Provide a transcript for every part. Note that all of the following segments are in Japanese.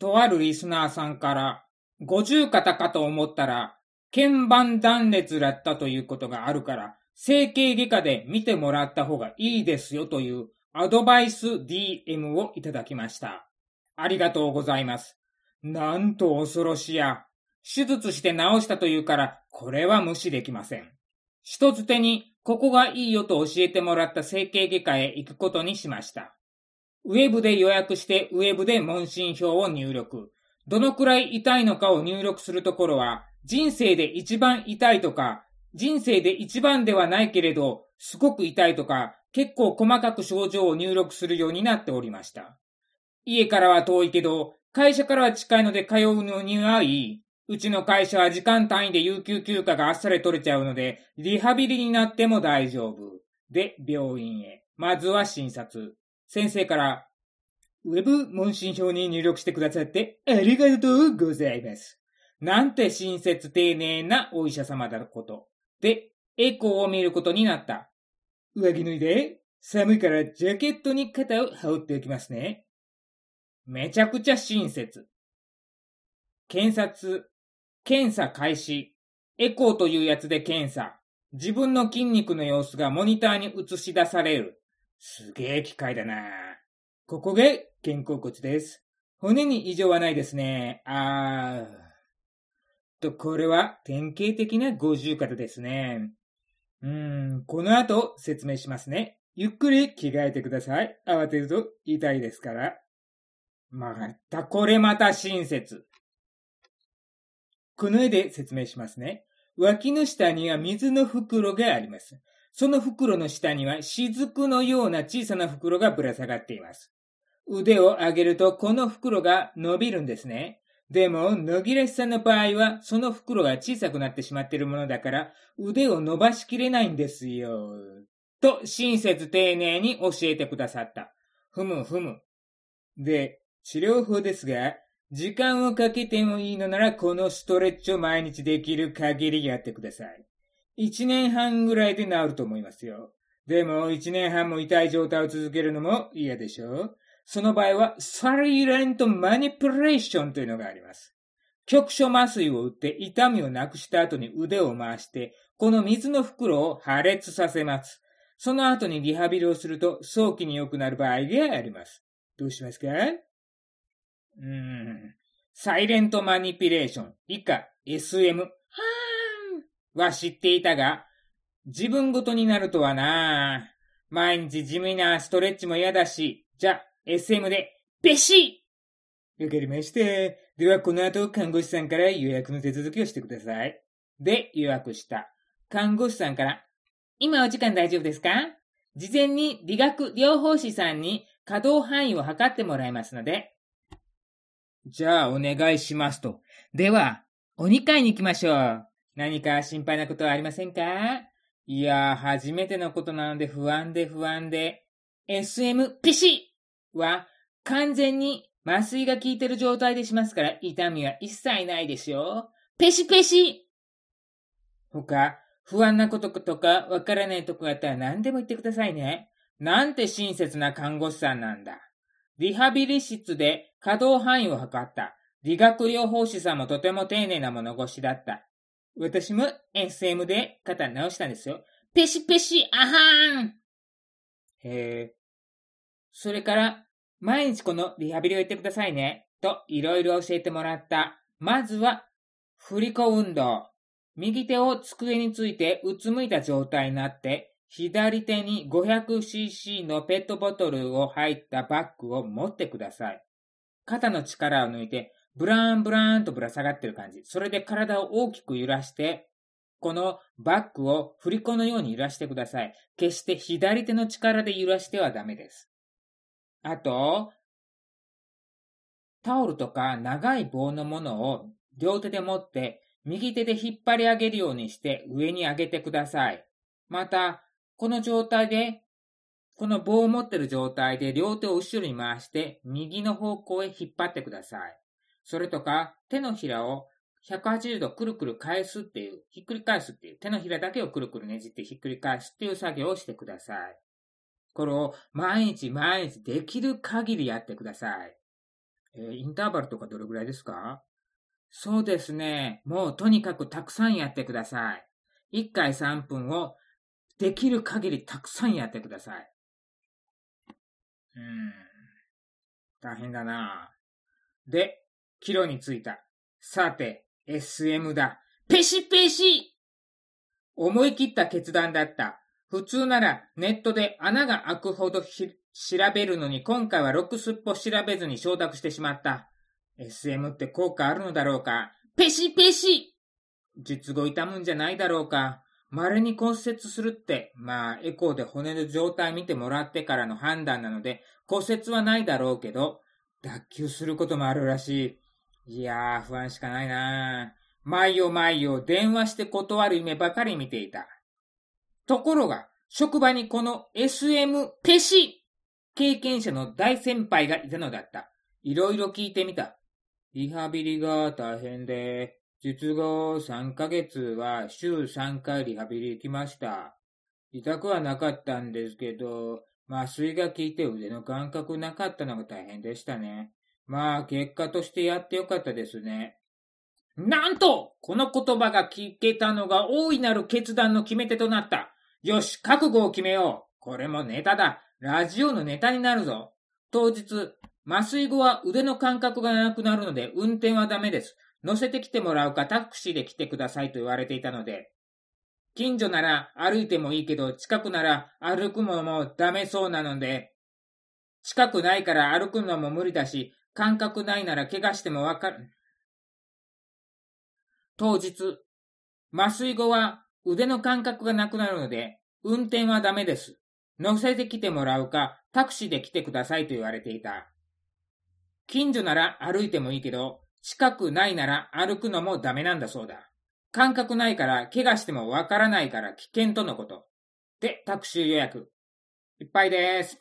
とあるリスナーさんから、五十肩かと思ったら、鍵盤断裂だったということがあるから、整形外科で見てもらった方がいいですよというアドバイス DM をいただきました。ありがとうございます。なんと恐ろしや。手術して治したというから、これは無視できません。一つ手に、ここがいいよと教えてもらった整形外科へ行くことにしました。ウェブで予約して、ウェブで問診票を入力。どのくらい痛いのかを入力するところは、人生で一番痛いとか、人生で一番ではないけれど、すごく痛いとか、結構細かく症状を入力するようになっておりました。家からは遠いけど、会社からは近いので通うのにはいい。うちの会社は時間単位で有給休暇があっさり取れちゃうので、リハビリになっても大丈夫。で、病院へ。まずは診察。先生から、ウェブ問診票に入力してくださってありがとうございます。なんて親切丁寧なお医者様だこと。で、エコーを見ることになった。上着脱いで、寒いからジャケットに肩を羽織っておきますね。めちゃくちゃ親切。検察、検査開始。エコーというやつで検査。自分の筋肉の様子がモニターに映し出される。すげえ機械だなここが肩甲骨です。骨に異常はないですね。あー。と、これは典型的な五十肩ですね。うーん、この後説明しますね。ゆっくり着替えてください。慌てると痛いですから。また、これまた親切。この絵で説明しますね。脇の下には水の袋があります。その袋の下には雫のような小さな袋がぶら下がっています。腕を上げるとこの袋が伸びるんですね。でも、野木らしさんの場合は、その袋が小さくなってしまっているものだから、腕を伸ばしきれないんですよ。と、親切丁寧に教えてくださった。ふむふむ。で、治療法ですが、時間をかけてもいいのなら、このストレッチを毎日できる限りやってください。一年半ぐらいで治ると思いますよ。でも、一年半も痛い状態を続けるのも嫌でしょうその場合は、サリレントマニプレーションというのがあります。局所麻酔を打って痛みをなくした後に腕を回して、この水の袋を破裂させます。その後にリハビリをすると早期に良くなる場合があります。どうしますか？うーん。サイレントマニピュレーション、以下 SM は知っていたが、自分ごとになるとはな毎日地味なストレッチも嫌だし、じゃ、SM で、べしわかりました。では、この後、看護師さんから予約の手続きをしてください。で、予約した。看護師さんから、今お時間大丈夫ですか?事前に理学療法士さんに可動範囲を測ってもらいますので、じゃあ、お願いしますと。では、お二階に行きましょう。何か心配なことはありませんか？いやー、初めてのことなので不安で不安で。SM ピシは完全に麻酔が効いてる状態でしますから痛みは一切ないですよ。ペシペシ他、不安なこととかわからないとこがあったら何でも言ってくださいね。なんて親切な看護師さんなんだ。リハビリ室で可動範囲を測った。理学療法士さんもとても丁寧な物腰だった。私も SM で肩直したんですよ。ペシペシ、あはーんへえ。それから、毎日このリハビリを言ってくださいね。と、いろいろ教えてもらった。まずは、振り子運動。右手を机についてうつむいた状態になって、左手に 500cc のペットボトルを入ったバッグを持ってください。肩の力を抜いて、ブラーンブラーンとぶら下がってる感じ。それで体を大きく揺らして、このバッグを振り子のように揺らしてください。決して左手の力で揺らしてはダメです。あと、タオルとか長い棒のものを両手で持って右手で引っ張り上げるようにして上に上げてください。また、この状態で、この棒を持ってる状態で両手を後ろに回して右の方向へ引っ張ってください。それとか手のひらを180度くるくる返すっていう、ひっくり返すっていう、手のひらだけをくるくるねじってひっくり返すっていう作業をしてください。これを毎日毎日できる限りやってください。えー、インターバルとかどれぐらいですか？そうですね。もうとにかくたくさんやってください。1回3分をできる限りたくさんやってください。うーん。大変だなで、キロに着いた。さて、SM だ。ペシペシ思い切った決断だった。普通ならネットで穴が開くほど調べるのに今回はロックスっぽ調べずに承諾してしまった。SM って効果あるのだろうかペシペシ術後痛むんじゃないだろうか稀に骨折するって、まあ、エコーで骨の状態見てもらってからの判断なので、骨折はないだろうけど、脱臼することもあるらしい。いやー、不安しかないな毎夜毎夜電話して断る夢ばかり見ていた。ところが、職場にこの SM ペシ経験者の大先輩がいたのだった。いろいろ聞いてみた。リハビリが大変で、術後3ヶ月は週3回リハビリ行きました。痛くはなかったんですけど、麻酔が効いて腕の感覚なかったのが大変でしたね。まあ、結果としてやってよかったですね。なんとこの言葉が聞けたのが大いなる決断の決め手となった。よし、覚悟を決めよう。これもネタだ。ラジオのネタになるぞ。当日、麻酔後は腕の感覚がなくなるので運転はダメです。乗せてきてもらうかタクシーで来てくださいと言われていたので、近所なら歩いてもいいけど、近くなら歩くのもダメそうなので、近くないから歩くのも無理だし、感覚ないなら怪我してもわかる。当日、麻酔後は腕の感覚がなくなるので、運転はダメです。乗せてきてもらうか、タクシーで来てくださいと言われていた。近所なら歩いてもいいけど、近くないなら歩くのもダメなんだそうだ。感覚ないから怪我してもわからないから危険とのこと。で、タクシー予約。いっぱいです。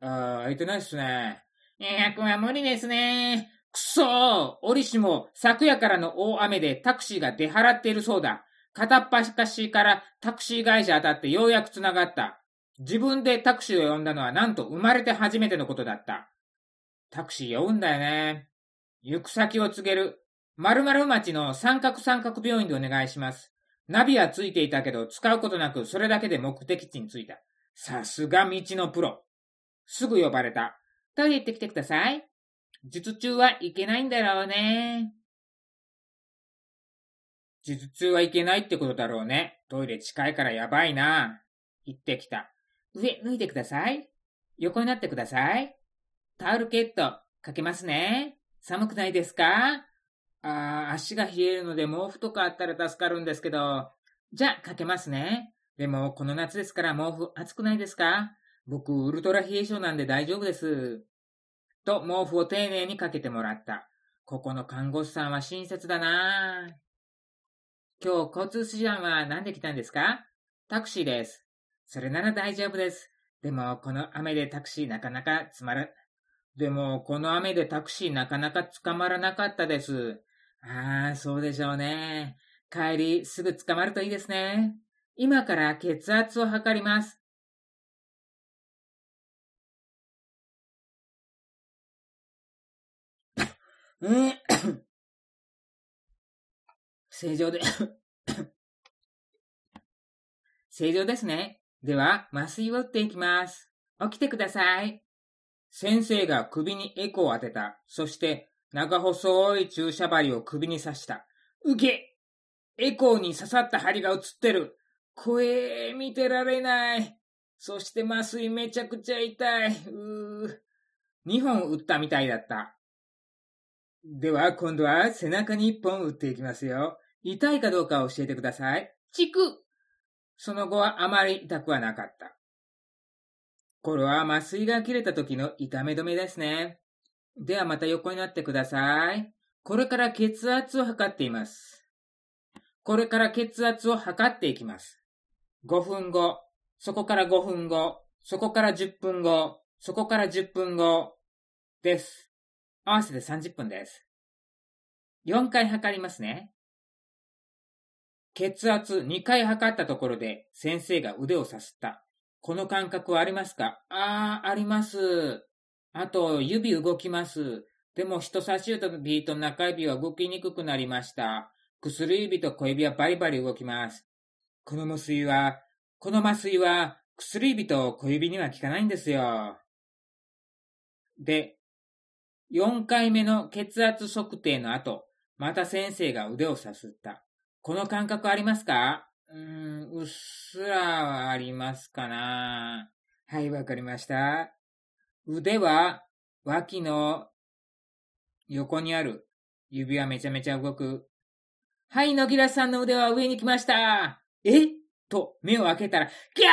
あー、空いてないっすね。予約は無理ですね。くそー折しも昨夜からの大雨でタクシーが出払っているそうだ。片っ端からタクシー会社当たってようやく繋がった。自分でタクシーを呼んだのはなんと生まれて初めてのことだった。タクシー呼ぶんだよね。行く先を告げる。〇〇町の三角三角病院でお願いします。ナビはついていたけど、使うことなく、それだけで目的地に着いた。さすが道のプロ。すぐ呼ばれた。トイレ行ってきてください。術中はいけないんだろうね。術中はいけないってことだろうね。トイレ近いからやばいな。行ってきた。上脱いでください。横になってください。タオルケットかけますね。寒くないですか？ああ、足が冷えるので毛布とかあったら助かるんですけど。じゃあ、かけますね。でも、この夏ですから毛布暑くないですか？僕、ウルトラ冷え性なんで大丈夫です。と、毛布を丁寧にかけてもらった。ここの看護師さんは親切だな今日、交通手段は何で来たんですか？タクシーです。それなら大丈夫です。でも、この雨でタクシーなかなかつまら、でも、この雨でタクシーなかなか捕まらなかったです。ああ、そうでしょうね。帰り、すぐ捕まるといいですね。今から血圧を測ります。正常で正常ですね。では、麻酔を打っていきます。起きてください。先生が首にエコを当てた。そして、長細い注射針を首に刺した。うけエコーに刺さった針が映ってる。声、見てられない。そして麻酔めちゃくちゃ痛い。うー。二本打ったみたいだった。では、今度は背中に一本打っていきますよ。痛いかどうか教えてください。チクその後はあまり痛くはなかった。これは麻酔が切れた時の痛め止めですね。ではまた横になってください。これから血圧を測っています。これから血圧を測っていきます。5分後、そこから5分後、そこから10分後、そこから10分後です。合わせて30分です。4回測りますね。血圧2回測ったところで先生が腕をさすった。この感覚はありますか？ああ、あります。あと、指動きます。でも人差し指と中指は動きにくくなりました。薬指と小指はバリバリ動きます。この麻酔は、この麻酔は薬指と小指には効かないんですよ。で、4回目の血圧測定の後、また先生が腕をさすった。この感覚ありますか？うーん、うっすらはありますかなはい、わかりました。腕は脇の横にある指はめちゃめちゃ動く。はい、野木らさんの腕は上に来ました。え？と、目を開けたら、ギャ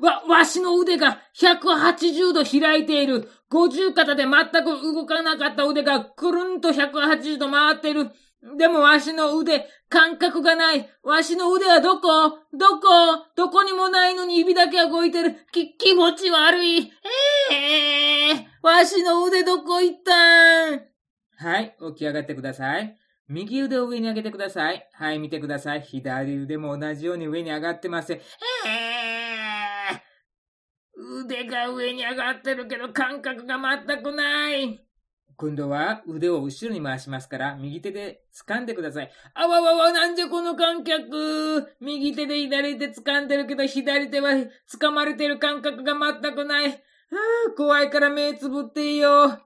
ーわ、わしの腕が180度開いている。50肩で全く動かなかった腕がくるんと180度回ってる。でもわしの腕、感覚がない。わしの腕はどこ？どこ？どこにもないのに指だけは動いてる。き、気持ち悪い。ええー、わしの腕どこ行ったんはい、起き上がってください。右腕を上に上げてください。はい、見てください。左腕も同じように上に上がってます。えー、腕が上に上がってるけど感覚が全くない。今度は腕を後ろに回しますから、右手で掴んでください。あわわわ、なんじゃこの観客。右手で左手掴んでるけど、左手は掴まれてる感覚が全くない。ああ、怖いから目つぶっていいよ。あ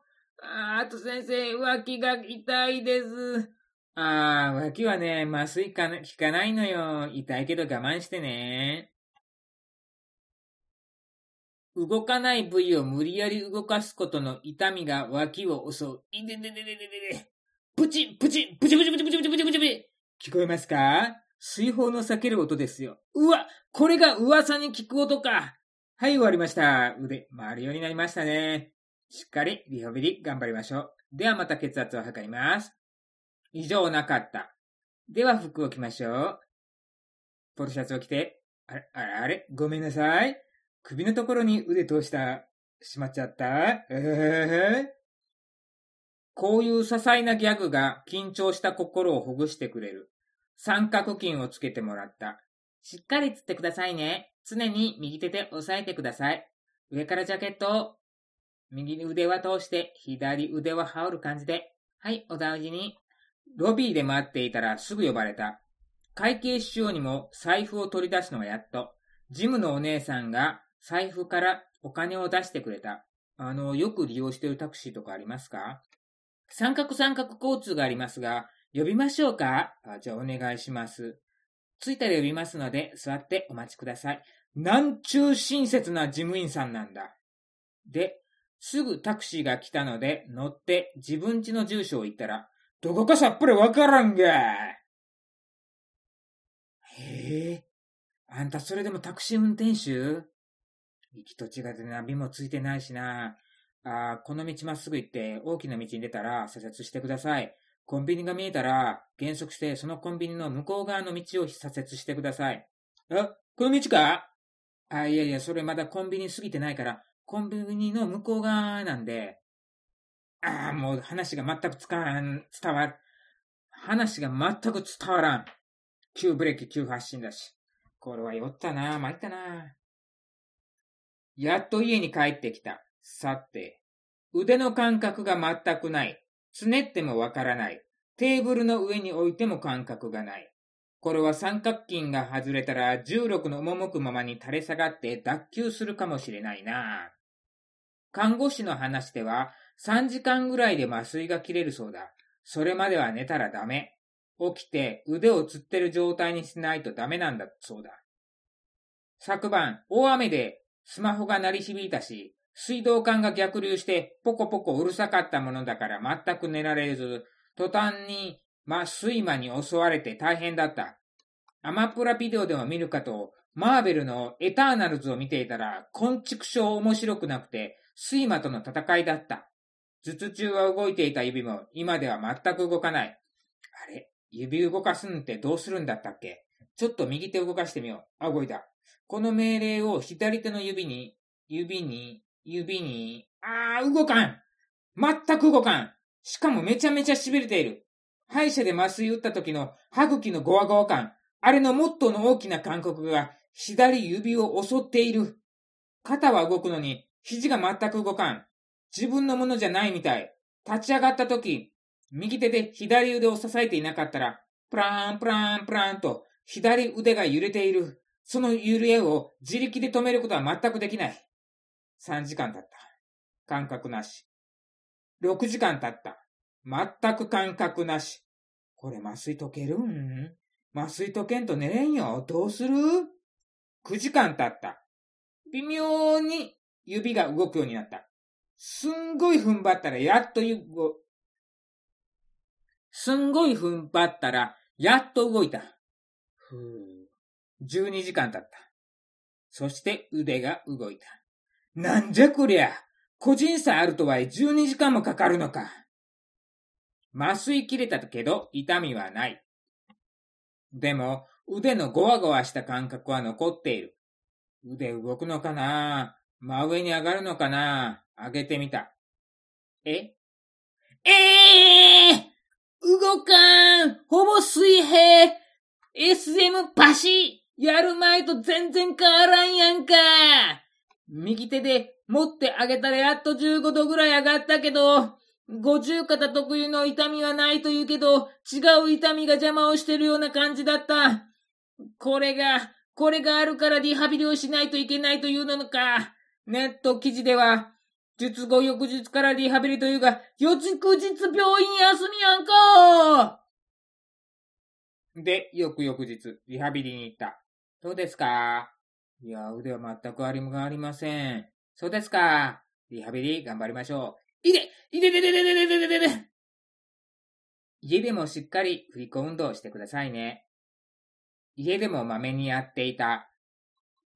あと先生、脇が痛いです。ああ、脇はね、麻酔か効かないのよ。痛いけど我慢してね。動かない部位を無理やり動かすことの痛みが脇を襲う。いででででででで。プチ、プチ、プチプチプチプチプチプチプチプチ。聞こえますか？水泡の避ける音ですよ。うわ、これが噂に聞く音か。はい、終わりました。腕、回るようになりましたね。しっかりリハビリ頑張りましょう。ではまた血圧を測ります。異常なかった。では服を着ましょう。ポロシャツを着て、あれ、あれ、あれ、ごめんなさい。首のところに腕通した、しまっちゃったえー、こういう些細なギャグが緊張した心をほぐしてくれる。三角筋をつけてもらった。しっかりつってくださいね。常に右手で押さえてください。上からジャケットを右腕は通して、左腕は羽織る感じで。はい、お大事に。ロビーで待っていたらすぐ呼ばれた。会計師匠にも財布を取り出すのがやっと。ジムのお姉さんが財布からお金を出してくれた。あの、よく利用しているタクシーとかありますか？三角三角交通がありますが、呼びましょうか？あじゃあお願いします。着いたら呼びますので、座ってお待ちください。なんちゅう親切な事務員さんなんだ。で、すぐタクシーが来たので乗って自分家の住所を言ったら、どこかさっぱりわからんが。へえ、あんたそれでもタクシー運転手？行きと違ってナビもついてないしな。あこの道まっすぐ行って大きな道に出たら左折してください。コンビニが見えたら減速してそのコンビニの向こう側の道を左折してください。あ、この道か？あ、いやいや、それまだコンビニ過ぎてないから、コンビニの向こう側なんで、ああ、もう話が全くつかん、伝わる。話が全く伝わらん。急ブレーキ、急発進だし。これは酔ったな、参ったな。やっと家に帰ってきた。さて、腕の感覚が全くない。つねってもわからない。テーブルの上に置いても感覚がない。これは三角筋が外れたら重力の赴くままに垂れ下がって脱臼するかもしれないな。看護師の話では3時間ぐらいで麻酔が切れるそうだ。それまでは寝たらダメ。起きて腕をつってる状態にしないとダメなんだそうだ。昨晩、大雨でスマホが鳴り響いたし、水道管が逆流してポコポコうるさかったものだから全く寝られず、途端に麻酔魔に襲われて大変だった。アマプラビデオでも見るかと、マーベルのエターナルズを見ていたら、昆虫症面白くなくて、睡魔との戦いだった。頭痛中は動いていた指も今では全く動かない。あれ？指動かすんってどうするんだったっけ？ちょっと右手動かしてみよう。あ、動いた。この命令を左手の指に、指に、指に、あー、動かん全く動かんしかもめちゃめちゃ痺れている。歯医者で麻酔打った時の歯茎のゴワゴワ感、あれのもっとの大きな感覚が左指を襲っている。肩は動くのに肘が全く動かん。自分のものじゃないみたい。立ち上がった時、右手で左腕を支えていなかったら、プラーンプラーンプラーンと左腕が揺れている。その揺れを自力で止めることは全くできない。3時間経った。感覚なし。6時間経った。全く感覚なし。これ麻酔溶けるん？麻酔溶けんと寝れんよ。どうする ?9 時間経った。微妙に指が動くようになった。すんごい踏ん張ったらやっとゆ、すんごい踏ん張ったらやっと動いた。ふぅ。12時間経った。そして腕が動いた。なんじゃこりゃ。個人差あるとはいえ12時間もかかるのか。麻酔切れたけど痛みはない。でも腕のゴワゴワした感覚は残っている。腕動くのかな真上に上がるのかな上げてみた。え？ええー、動かんほぼ水平 !SM パシやる前と全然変わらんやんか右手で持ってあげたらやっと15度ぐらい上がったけど、五十肩特有の痛みはないというけど、違う痛みが邪魔をしてるような感じだった。これが、これがあるからリハビリをしないといけないというのか。ネット記事では、術後翌日からリハビリというが、翌日病院休みやんかで、翌々日、リハビリに行った。どうですかいや、腕は全くありもがありません。そうですか。リハビリ頑張りましょう。いでいででででででででで家でもしっかり振り子運動してくださいね。家でもまめにやっていた。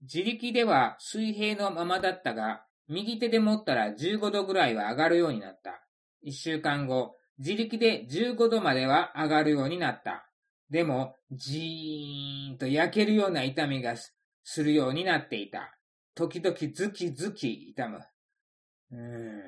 自力では水平のままだったが、右手で持ったら15度ぐらいは上がるようになった。一週間後、自力で15度までは上がるようになった。でも、じーんと焼けるような痛みがするようになっていた。時々ズキズキ痛む。うーん。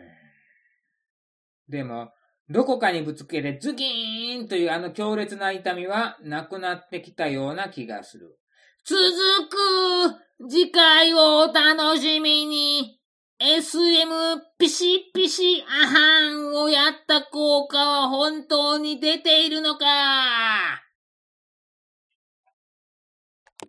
でも、どこかにぶつけてズキーンというあの強烈な痛みはなくなってきたような気がする。続く次回をお楽しみに !SM ピシピシアハンをやった効果は本当に出ているのか？